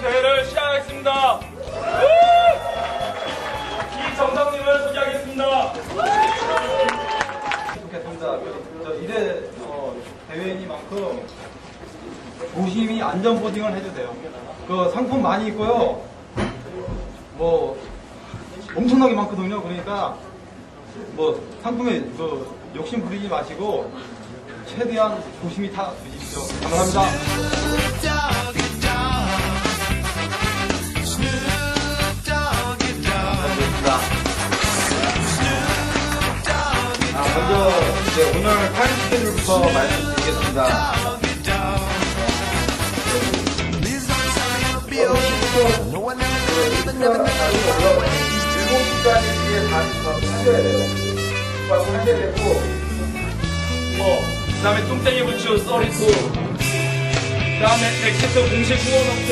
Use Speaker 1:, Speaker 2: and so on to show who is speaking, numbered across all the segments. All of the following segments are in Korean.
Speaker 1: 대회를 시작하겠습니다. 이정상님을 소개하겠습니다.
Speaker 2: 좋겠습니다. 이래 어, 대회이니만큼 조심히 안전 보딩을 해주세요. 그 상품 많이 있고요. 뭐 엄청나게 많거든요. 그러니까 뭐 상품에 그 욕심 부리지 마시고 최대한 조심히 타 주십시오. 감사합니다. 이제 오늘 타임 스케줄부터 말씀드리겠습니다.
Speaker 3: Doggy Dogg. Please don't tell me it'll be okay. No one ever, never, never, never.
Speaker 2: 7시까지 뒤에 다 하셔야 돼요. 하셔야 되고
Speaker 1: 뭐, 그 다음에 뚱땡이 부츠 썰이고, 그 다음에 엑세터 공식 후원 업체,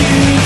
Speaker 1: you.